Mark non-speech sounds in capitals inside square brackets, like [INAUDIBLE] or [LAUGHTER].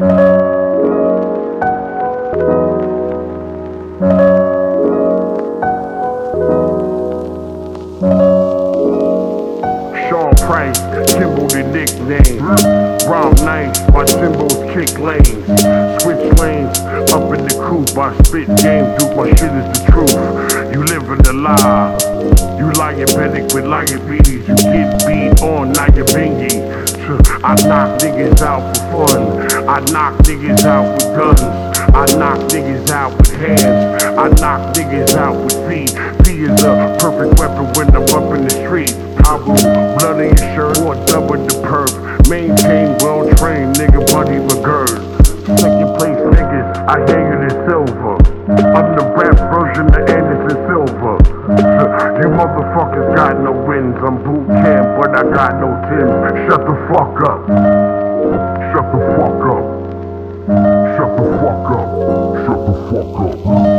You living the lie. You lying panic with lying beaties. You get beat on, now you bingy. I knock niggas out for fun. I knock niggas out with guns. I knock niggas out with hands. I knock niggas out with feet. Feet is a perfect weapon when I'm up in the street. Taboo, blood in your shirt, or double the perp. Maintain well trained, nigga, buddy McGurd. Second place niggas, I hang it in silver. I'm the rap version of Anderson Silva. [LAUGHS] You motherfuckers got no wins. I'm got no Tims. Shut the fuck up. Shut the fuck up. Shut the fuck up. Shut the fuck up.